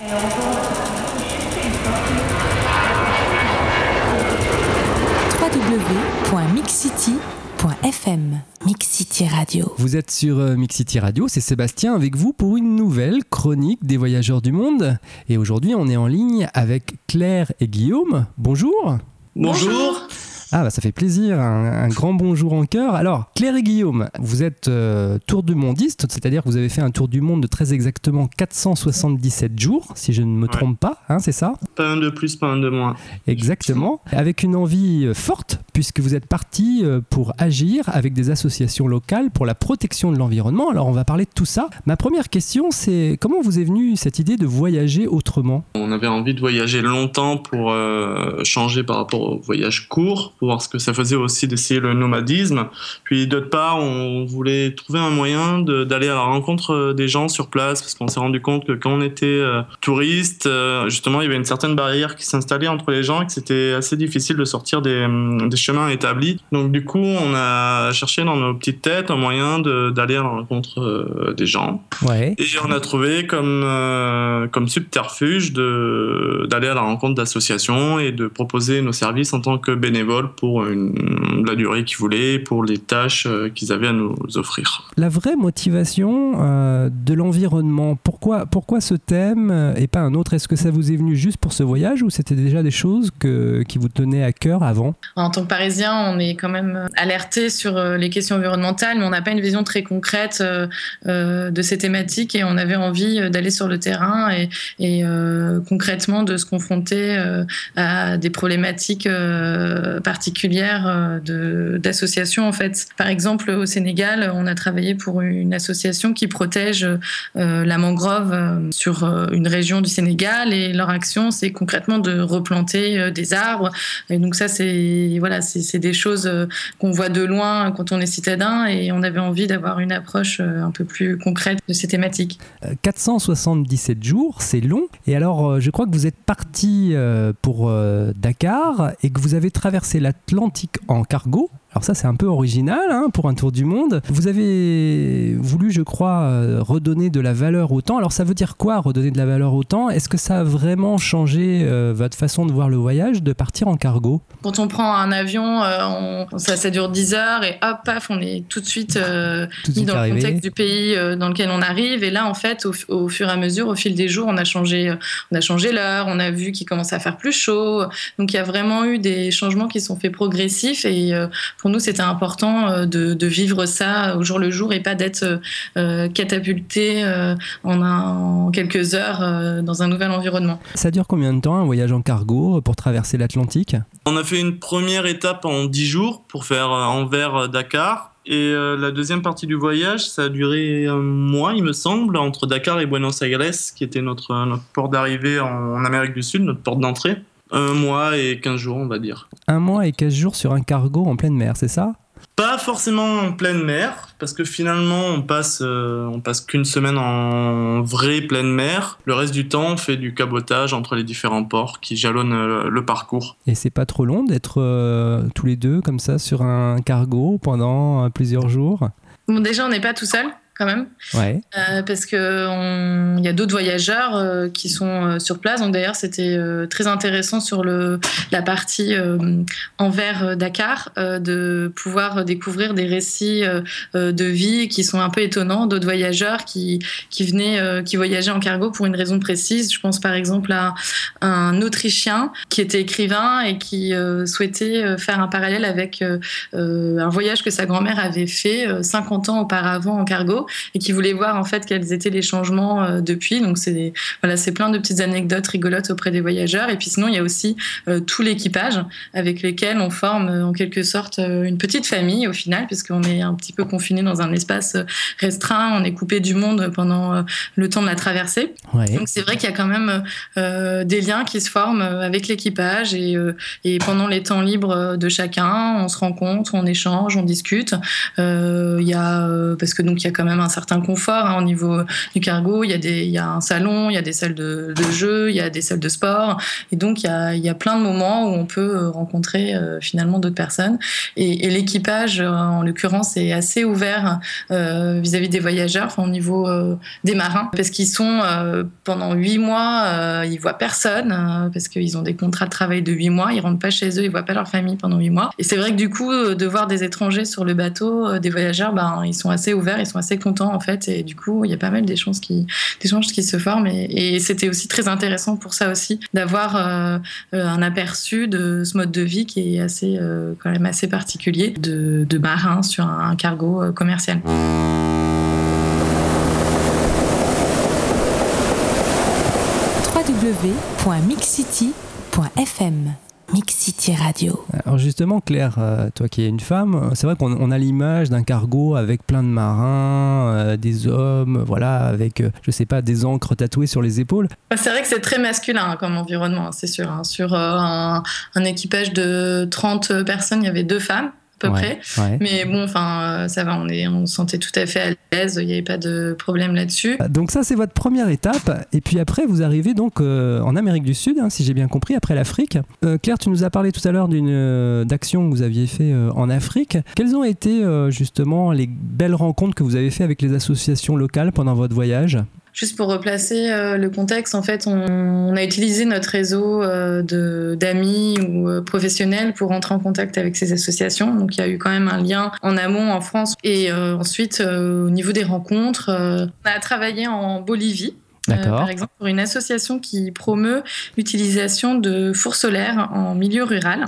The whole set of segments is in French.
www.mixcity.fm Mixcity Radio. Vous êtes sur euh, Mixcity Radio, c'est Sébastien avec vous pour une nouvelle chronique des voyageurs du monde. Et aujourd'hui, on est en ligne avec Claire et Guillaume. Bonjour. Bonjour. Ah bah ça fait plaisir, un, grand bonjour en cœur. Alors Claire et Guillaume, vous êtes euh, tour du mondiste, c'est-à-dire que vous avez fait un tour du monde de très exactement 477 jours, si je ne me trompe pas, hein, c'est ça? Pas un de plus, pas un de moins. Exactement, avec une envie euh, forte, puisque vous êtes parti euh, pour agir avec des associations locales pour la protection de l'environnement. Alors on va parler de tout ça. Ma première question, c'est comment vous est venue cette idée de voyager autrement? On avait envie de voyager longtemps pour changer par rapport au voyage court pour voir ce que ça faisait aussi d'essayer le nomadisme. Puis d'autre part, on voulait trouver un moyen d'aller à la rencontre des gens sur place, parce qu'on s'est rendu compte que quand on était euh, touriste, euh, justement, il y avait une certaine barrière qui s'installait entre les gens et que c'était assez difficile de sortir des, des, chemins établis. Donc du coup, on a cherché dans nos petites têtes un moyen d'aller à la rencontre euh, des gens. Ouais. Et on a trouvé comme, comme subterfuge d'aller à la rencontre d'associations et de proposer nos services en tant que bénévoles pour une, la durée qu'ils voulaient, pour les tâches euh, qu'ils avaient à nous offrir. La vraie motivation euh, de l'environnement, pourquoi, pourquoi ce thème euh, et pas un autre? Est-ce que ça vous est venu juste pour ce voyage ou c'était déjà des choses que, qui vous tenaient à cœur avant? En tant que Parisien, on est quand même alerté sur les questions environnementales, mais on n'a pas une vision très concrète de ces thématiques et on avait envie d'aller sur le terrain et, concrètement de se confronter à des problématiques particulières particulière euh, d'associations en fait. Par exemple, au Sénégal, on a travaillé pour une association qui protège euh, la mangrove euh, sur une région du Sénégal et leur action, c'est concrètement de replanter des arbres. Et donc ça, c'est voilà, c'est des choses qu'on voit de loin quand on est citadin et on avait envie d'avoir une approche un peu plus concrète de ces thématiques. 477 jours, c'est long. Et alors, je crois que vous êtes parti pour Dakar et que vous avez traversé la Atlantique en cargo alors ça c'est un peu original hein, pour un tour du monde. Vous avez voulu, je crois, euh, redonner de la valeur au temps. Alors ça veut dire quoi redonner de la valeur au temps? Est-ce que ça a vraiment changé euh, votre façon de voir le voyage, de partir en cargo? Quand on prend un avion, euh, ça, ça, dure 10 heures et hop, paf, on est tout de suite mis dans le contexte du pays dans lequel on arrive. Et là, en fait, au, fur et à mesure, au fil des jours, on a changé, on a changé l'heure, on a vu qu'il commençait à faire plus chaud. Donc il y a vraiment eu des changements qui sont faits progressifs et pour nous, c'était important euh, de, vivre ça au jour le jour et pas d'être euh, catapulté euh, en, quelques heures dans un nouvel environnement. Ça dure combien de temps un voyage en cargo pour traverser l'Atlantique? On a fait une première étape en 10 jours pour faire Anvers-Dakar. Et la deuxième partie du voyage, ça a duré un mois, il me semble, entre Dakar et Buenos Aires, qui était notre, notre port d'arrivée en Amérique du Sud, notre porte d'entrée. Un mois et 15 jours, on va dire. Un mois et 15 jours sur un cargo en pleine mer, c'est ça? Pas forcément en pleine mer, parce que finalement, on passe, euh, on passe qu'une semaine en vraie pleine mer. Le reste du temps, on fait du cabotage entre les différents ports qui jalonnent euh, le parcours. Et c'est pas trop long d'être euh, tous les deux comme ça sur un cargo pendant plusieurs jours? Bon, déjà, on n'est pas tout seul quand même. Ouais. Euh, parce qu'il y a d'autres voyageurs euh, qui sont euh, sur place. Donc d'ailleurs, c'était très intéressant sur le, la partie envers Dakar de pouvoir découvrir des récits de vie qui sont un peu étonnants d'autres voyageurs qui, qui venaient, qui voyageaient en cargo pour une raison précise. Je pense par exemple à un Autrichien qui était écrivain et qui souhaitait faire un parallèle avec un voyage que sa grand-mère avait fait 50 ans auparavant en cargo et qui voulait voir en fait quels étaient les changements euh, depuis. Donc c'est voilà, c'est plein de petites anecdotes rigolotes auprès des voyageurs. Et puis sinon il y a aussi euh, tout l'équipage avec lesquels on forme euh, en quelque sorte une petite famille au final, puisqu'on est un petit peu confiné dans un espace restreint, on est coupé du monde pendant le temps de la traversée. Donc c'est vrai qu'il y a quand même des liens qui se forment avec l'équipage et, et pendant les temps libres de chacun, on se rencontre, on échange, on discute. Il y a parce que donc il y a quand même un certain confort hein, au niveau du cargo. Il y, a des, il y a un salon, il y a des salles de, de jeu, il y a des salles de sport. Et donc, il y a, il y a plein de moments où on peut rencontrer finalement d'autres personnes. Et, l'équipage, en l'occurrence, est assez ouvert vis-à-vis des voyageurs, au niveau des marins, parce qu'ils sont pendant huit mois, ils voient personne, parce qu'ils ont des contrats de travail de huit mois, ils rentrent pas chez eux, ils voient pas leur famille pendant huit mois. Et c'est vrai que du coup, de voir des étrangers sur le bateau, euh, des voyageurs, ben, ils sont assez ouverts, ils sont assez en fait. Et du coup, il y a pas mal d'échanges qui, qui se forment. Et, c'était aussi très intéressant pour ça aussi, d'avoir euh, euh, un aperçu de ce mode de vie qui est assez, quand même assez particulier de, de marin sur un cargo commercial. www.mixcity.fm Mix City Radio. Alors justement, Claire, euh, toi qui es une femme, c'est vrai qu'on a l'image d'un cargo avec plein de marins, euh, des hommes, voilà, avec, euh, je sais pas, des encres tatouées sur les épaules. Bah, c'est vrai que c'est très masculin hein, comme environnement, c'est sûr. Hein. Sur un, un, équipage de 30 personnes, il y avait deux femmes peu près. Mais bon, enfin, euh, ça va, on, est, on se sentait tout à fait à l'aise, il n'y avait pas de problème là-dessus. Ah, donc ça, c'est votre première étape. Et puis après, vous arrivez donc euh, en Amérique du Sud, hein, si j'ai bien compris, après l'Afrique. Euh, Claire, tu nous as parlé tout à l'heure d'une d'action que vous aviez fait en Afrique. Quelles ont été justement les belles rencontres que vous avez fait avec les associations locales pendant votre voyage? Juste pour replacer euh, le contexte, en fait, on, a utilisé notre réseau euh, d'amis ou euh, professionnels pour rentrer en contact avec ces associations. Donc, il y a eu quand même un lien en amont en France. Et ensuite, au niveau des rencontres, on a travaillé en Bolivie euh, par exemple, pour une association qui promeut l'utilisation de fours solaires en milieu rural.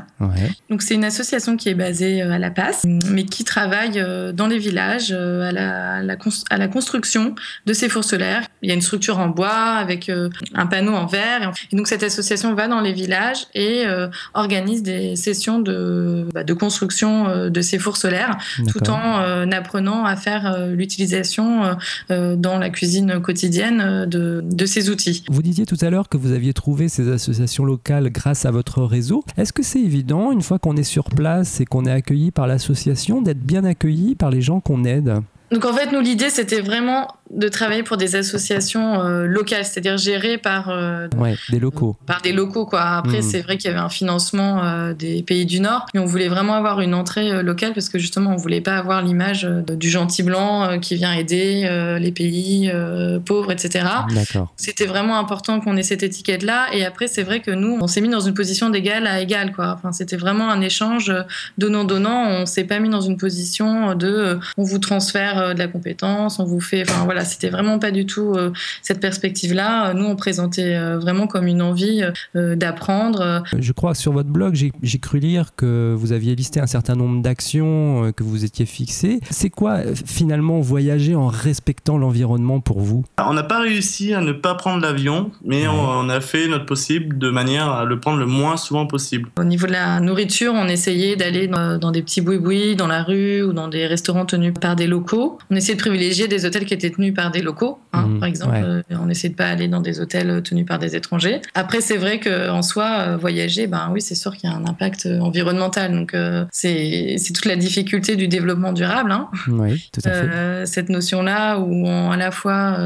Donc, c'est une association qui est basée euh, à La Passe, mais qui travaille euh, dans les villages à la, à la, construction de ces fours solaires. Il y a une structure en bois avec un panneau en verre. Et donc, cette association va dans les villages et organise des sessions de, bah, de construction de ces fours solaires, tout en apprenant à faire l'utilisation dans la cuisine quotidienne de de, ces outils. Vous disiez tout à l'heure que vous aviez trouvé ces associations locales grâce à votre réseau. Est-ce que c'est évident, une fois qu'on est sur place et qu'on est accueilli par l'association, d'être bien accueilli par les gens qu'on aide? Donc en fait, nous, l'idée, c'était vraiment de travailler pour des associations euh, locales, c'est-à-dire gérées par euh, des locaux. Par des locaux, quoi. Après, hmm. c'est vrai qu'il y avait un financement euh, des pays du Nord, mais on voulait vraiment avoir une entrée locale parce que justement, on voulait pas avoir l'image du gentil blanc qui vient aider les pays pauvres, etc. C'était vraiment important qu'on ait cette étiquette-là. Et après, c'est vrai que nous, on s'est mis dans une position d'égal à égal, quoi. Enfin, c'était vraiment un échange donnant-donnant. On s'est pas mis dans une position de on vous transfère de la compétence, on vous fait, enfin voilà c'était vraiment pas du tout euh, cette perspective-là. Nous, on présentait euh, vraiment comme une envie euh, d'apprendre. Je crois que sur votre blog, j'ai cru lire que vous aviez listé un certain nombre d'actions que vous étiez fixées. C'est quoi finalement voyager en respectant l'environnement pour vous? On n'a pas réussi à ne pas prendre l'avion, mais on, a fait notre possible de manière à le prendre le moins souvent possible. Au niveau de la nourriture, on essayait d'aller dans, des petits boui-boui dans la rue ou dans des restaurants tenus par des locaux. On essayait de privilégier des hôtels qui étaient tenus par des locaux, hein, mmh, par exemple. Euh, on essaie de pas aller dans des hôtels tenus par des étrangers. Après, c'est vrai qu'en soi, euh, voyager, ben oui, c'est sûr qu'il y a un impact environnemental. Donc, euh, c'est toute la difficulté du développement durable. Hein. Oui, tout à fait. cette notion-là où à la fois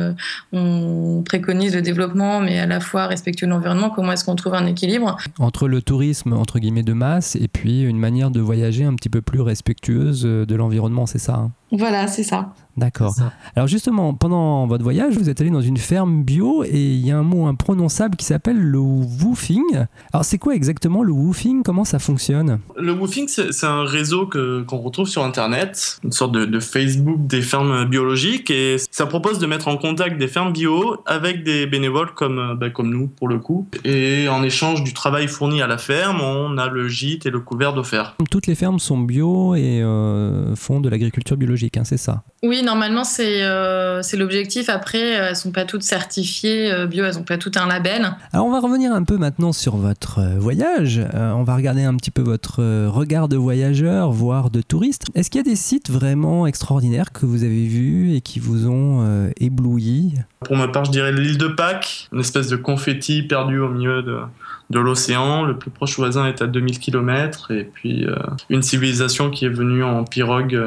on préconise le développement, mais à la fois respectueux de l'environnement, comment est-ce qu'on trouve un équilibre? Entre le tourisme, entre guillemets, de masse et puis une manière de voyager un petit peu plus respectueuse de l'environnement, c'est ça hein? Voilà, c'est ça. D'accord. Alors justement, pendant votre voyage, vous êtes allé dans une ferme bio et il y a un mot imprononçable qui s'appelle le woofing. Alors c'est quoi exactement le woofing? Comment ça fonctionne? Le woofing, c'est un réseau qu'on retrouve sur Internet, une sorte de, Facebook des fermes biologiques et ça propose de mettre en contact des fermes bio avec des bénévoles comme, bah, comme nous pour le coup. Et en échange du travail fourni à la ferme, on a le gîte et le couvert d'offert. Toutes les fermes sont bio et euh, font de l'agriculture biologique. Hein, c'est ça Oui, normalement, c'est euh, c'est l'objectif. Après, elles ne sont pas toutes certifiées euh, bio, elles n'ont pas tout un label. Alors, on va revenir un peu maintenant sur votre euh, voyage. on va regarder un petit peu votre regard de voyageur, voire de touriste. Est-ce qu'il y a des sites vraiment extraordinaires que vous avez vus et qui vous ont ébloui? Pour ma part, je dirais l'île de Pâques, une espèce de confetti perdu au milieu de, de l'océan. Le plus proche voisin est à 2000 km et puis une civilisation qui est venue en pirogue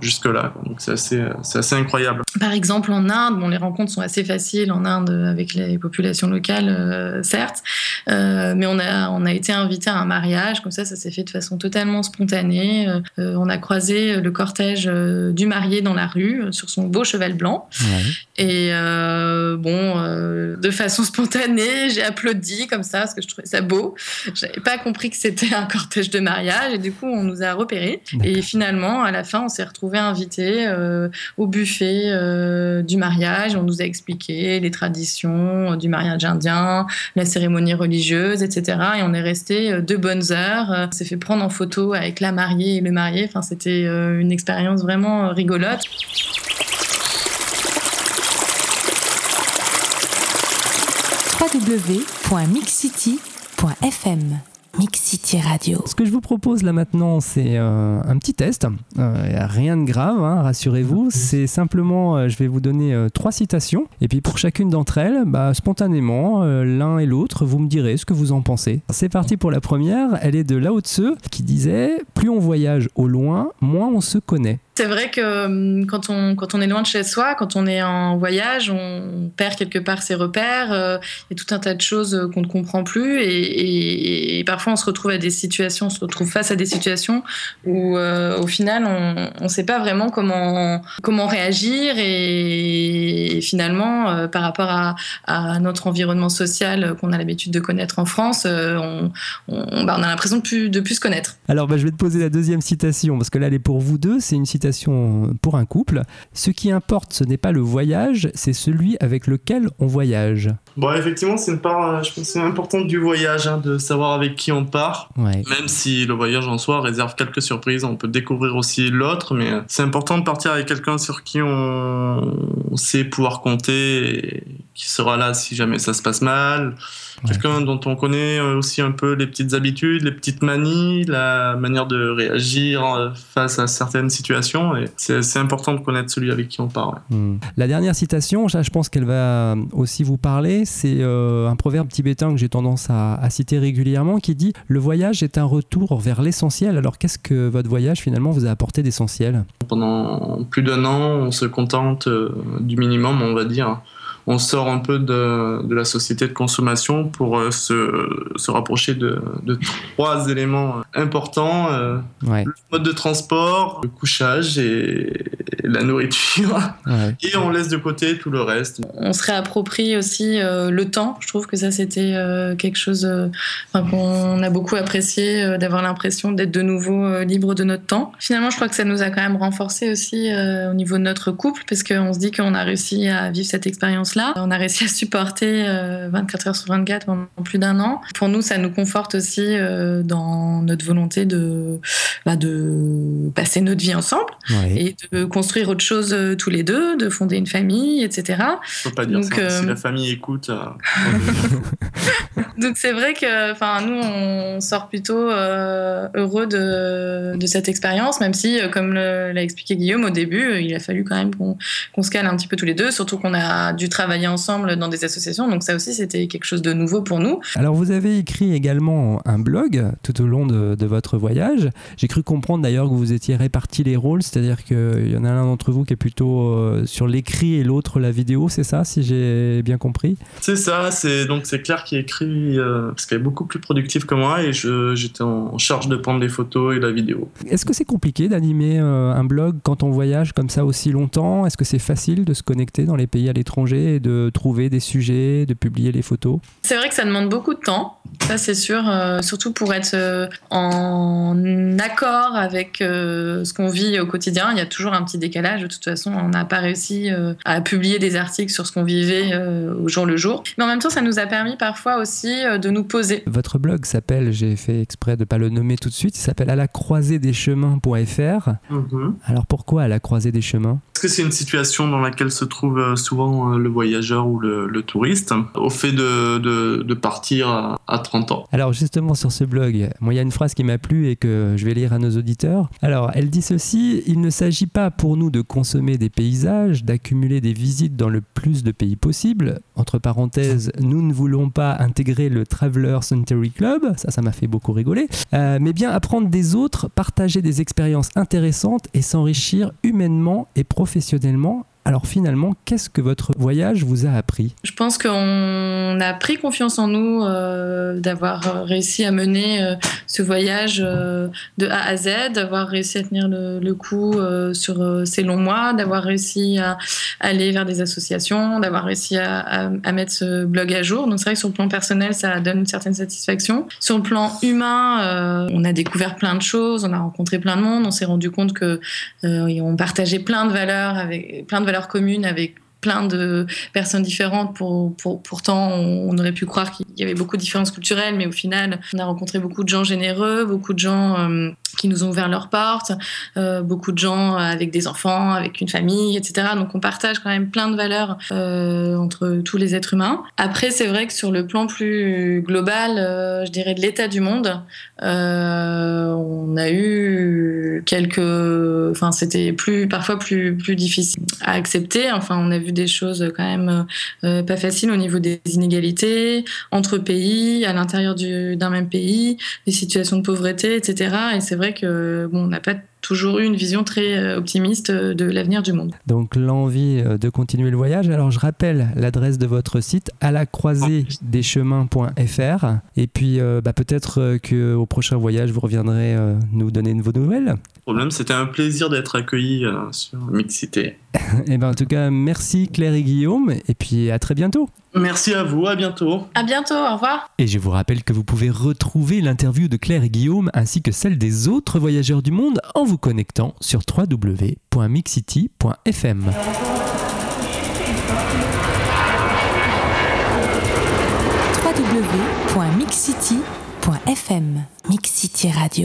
jusque-là. Donc c'est assez, c'est assez incroyable. Par exemple, en Inde, bon, les rencontres sont assez faciles en Inde avec les populations locales, certes, mais on a, on a été invité à un mariage, comme ça, ça s'est fait de façon totalement spontanée. on a croisé le cortège du marié dans la rue sur son beau cheval blanc. Et euh, bon, euh, de façon spontanée, j'ai applaudi comme ça parce que je trouvais ça beau. J'avais pas compris que c'était un cortège de mariage et du coup, on nous a repérés. Et finalement, à la fin, on s'est retrouvés invités euh, au buffet du mariage. On nous a expliqué les traditions du mariage indien, la cérémonie religieuse, etc. Et on est resté deux bonnes heures. On s'est fait prendre en photo avec la mariée et le marié. Enfin, c'était une expérience vraiment rigolote. www.mixcity.fm Mix City Radio. Ce que je vous propose là maintenant, c'est euh, un petit test. Euh, rien de grave, hein, rassurez-vous. C'est simplement, euh, je vais vous donner trois citations. Et puis pour chacune d'entre elles, bah, spontanément, l'un et l'autre, vous me direz ce que vous en pensez. C'est parti pour la première. Elle est de Lao Tzu qui disait Plus on voyage au loin, moins on se connaît. C'est vrai que hum, quand on, quand on est loin de chez soi, quand on est en voyage, on perd quelque part ses repères. Euh, il y a tout un tas de choses euh, qu'on ne comprend plus. Et, parfois, on se retrouve à des situations, on se retrouve face à des situations où, euh, au final, on ne sait pas vraiment comment, comment réagir. Et, finalement, par rapport à, notre environnement social qu'on a l'habitude de connaître en France, on, bah, on, a l'impression de plus, de plus se connaître. Alors, bah, je vais te poser la deuxième citation, parce que là, elle est pour vous deux. C'est une citation pour un couple. Ce qui importe, ce n'est pas le voyage, c'est celui avec lequel on voyage. Bon, effectivement, c'est une part, je pense, importante du voyage, hein, de savoir avec qui on part. Même si le voyage en soi réserve quelques surprises, on peut découvrir aussi l'autre, mais c'est important de partir avec quelqu'un sur qui on, sait pouvoir compter, et qui sera là si jamais ça se passe mal. Quelqu'un dont on connaît aussi un peu les petites habitudes, les petites manies, la manière de réagir euh, face à certaines situations. Et c'est important de connaître celui avec qui on parle. Hmm. La dernière citation, je pense qu'elle va aussi vous parler. C'est euh, un proverbe tibétain que j'ai tendance à, citer régulièrement qui dit Le voyage est un retour vers l'essentiel. Alors qu'est-ce que votre voyage finalement vous a apporté d'essentiel? Pendant plus d'un an, on se contente euh, du minimum, on va dire on sort un peu de, de la société de consommation pour euh, se, se, rapprocher de, de, trois éléments importants euh, le mode de transport, le couchage et, la nourriture. Et on laisse de côté tout le reste. On se réapproprie aussi euh, le temps. Je trouve que ça, c'était quelque chose qu'on a beaucoup apprécié, d'avoir l'impression d'être de nouveau libre de notre temps. Finalement, je crois que ça nous a quand même renforcé aussi au niveau de notre couple, parce qu'on se dit qu'on a réussi à vivre cette expérience on a réussi à supporter 24 euh, heures sur 24 pendant plus d'un an. Pour nous, ça nous conforte aussi euh, dans notre volonté de, bah, de passer notre vie ensemble et de construire autre chose euh, tous les deux, de fonder une famille, etc. Faut pas dire ça. Si la famille écoute. Donc c'est vrai que, enfin, nous, on sort plutôt heureux de, de cette expérience, même si, comme l'a expliqué Guillaume au début, il a fallu quand même qu'on se cale un petit peu tous les deux, surtout qu'on a dû travailler travailler ensemble dans des associations. Donc ça aussi, c'était quelque chose de nouveau pour nous. Alors vous avez écrit également un blog tout au long de, votre voyage. J'ai cru comprendre d'ailleurs que vous étiez répartis les rôles, c'est-à-dire qu'il y en a l'un d'entre vous qui est plutôt euh, sur l'écrit et l'autre la vidéo, c'est ça, si j'ai bien compris? C'est ça, c'est donc c'est Claire qui écrit euh, parce qu'elle est beaucoup plus productive que moi et j'étais en charge de prendre les photos et la vidéo. Est-ce que c'est compliqué d'animer euh, un blog quand on voyage comme ça aussi longtemps? Est-ce que c'est facile de se connecter dans les pays à l'étranger de trouver des sujets, de publier les photos C'est vrai que ça demande beaucoup de temps, ça c'est sûr, euh, surtout pour être euh, en accord avec euh, ce qu'on vit au quotidien. Il y a toujours un petit décalage, de toute façon, on n'a pas réussi à publier des articles sur ce qu'on vivait au jour le jour. Mais en même temps, ça nous a permis parfois aussi de nous poser. Votre blog s'appelle, j'ai fait exprès de ne pas le nommer tout de suite, il s'appelle à la croisée des chemins.fr. Mm-hmm. Alors pourquoi à la croisée des chemins? Parce que c'est une situation dans laquelle se trouve euh, souvent euh, le voyageur ou le, touriste, au fait de, de, partir à, à 30 ans? Alors justement sur ce blog, moi il y a une phrase qui m'a plu et que je vais lire à nos auditeurs. Alors elle dit ceci, il ne s'agit pas pour nous de consommer des paysages, d'accumuler des visites dans le plus de pays possible. Entre parenthèses, nous ne voulons pas intégrer le Traveler Century Club, ça ça m'a fait beaucoup rigoler, euh, mais bien apprendre des autres, partager des expériences intéressantes et s'enrichir humainement et professionnellement alors finalement, qu'est-ce que votre voyage vous a appris? Je pense qu'on a pris confiance en nous euh, d'avoir réussi à mener euh, ce voyage euh, de A à Z, d'avoir réussi à tenir le, coup sur ces longs mois, d'avoir réussi à aller vers des associations, d'avoir réussi à, mettre ce blog à jour. Donc c'est vrai que sur le plan personnel, ça donne une certaine satisfaction. Sur le plan humain, on a découvert plein de choses, on a rencontré plein de monde, on s'est rendu compte que on partageait plein de valeurs avec plein de valeurs communes avec plein de personnes différentes. Pour, pour, pourtant, on, on, aurait pu croire qu'il y avait beaucoup de différences culturelles, mais au final, on a rencontré beaucoup de gens généreux, beaucoup de gens euh, qui nous ont ouvert leurs portes, euh, beaucoup de gens avec des enfants, avec une famille, etc. Donc on partage quand même plein de valeurs euh, entre tous les êtres humains. Après, c'est vrai que sur le plan plus global, euh, je dirais de l'état du monde, on a eu quelques, enfin c'était plus parfois plus plus difficile à accepter. Enfin, on a vu des choses quand même pas faciles au niveau des inégalités entre pays, à l'intérieur d'un même pays, des situations de pauvreté, etc. Et c'est vrai que bon, on n'a pas toujours eu une vision très optimiste de l'avenir du monde. Donc l'envie de continuer le voyage. Alors je rappelle l'adresse de votre site à la croisée des chemins.fr et puis euh, bah, peut-être que au prochain voyage vous reviendrez euh, nous donner de vos nouvelles. Le problème, c'était un plaisir d'être accueilli euh, sur Mixité. et ben en tout cas merci Claire et Guillaume et puis à très bientôt. Merci à vous, à bientôt. À bientôt, au revoir. Et je vous rappelle que vous pouvez retrouver l'interview de Claire et Guillaume ainsi que celle des autres voyageurs du monde en vous connectant sur www.mixcity.fm. www.mixcity.fm Mix City Radio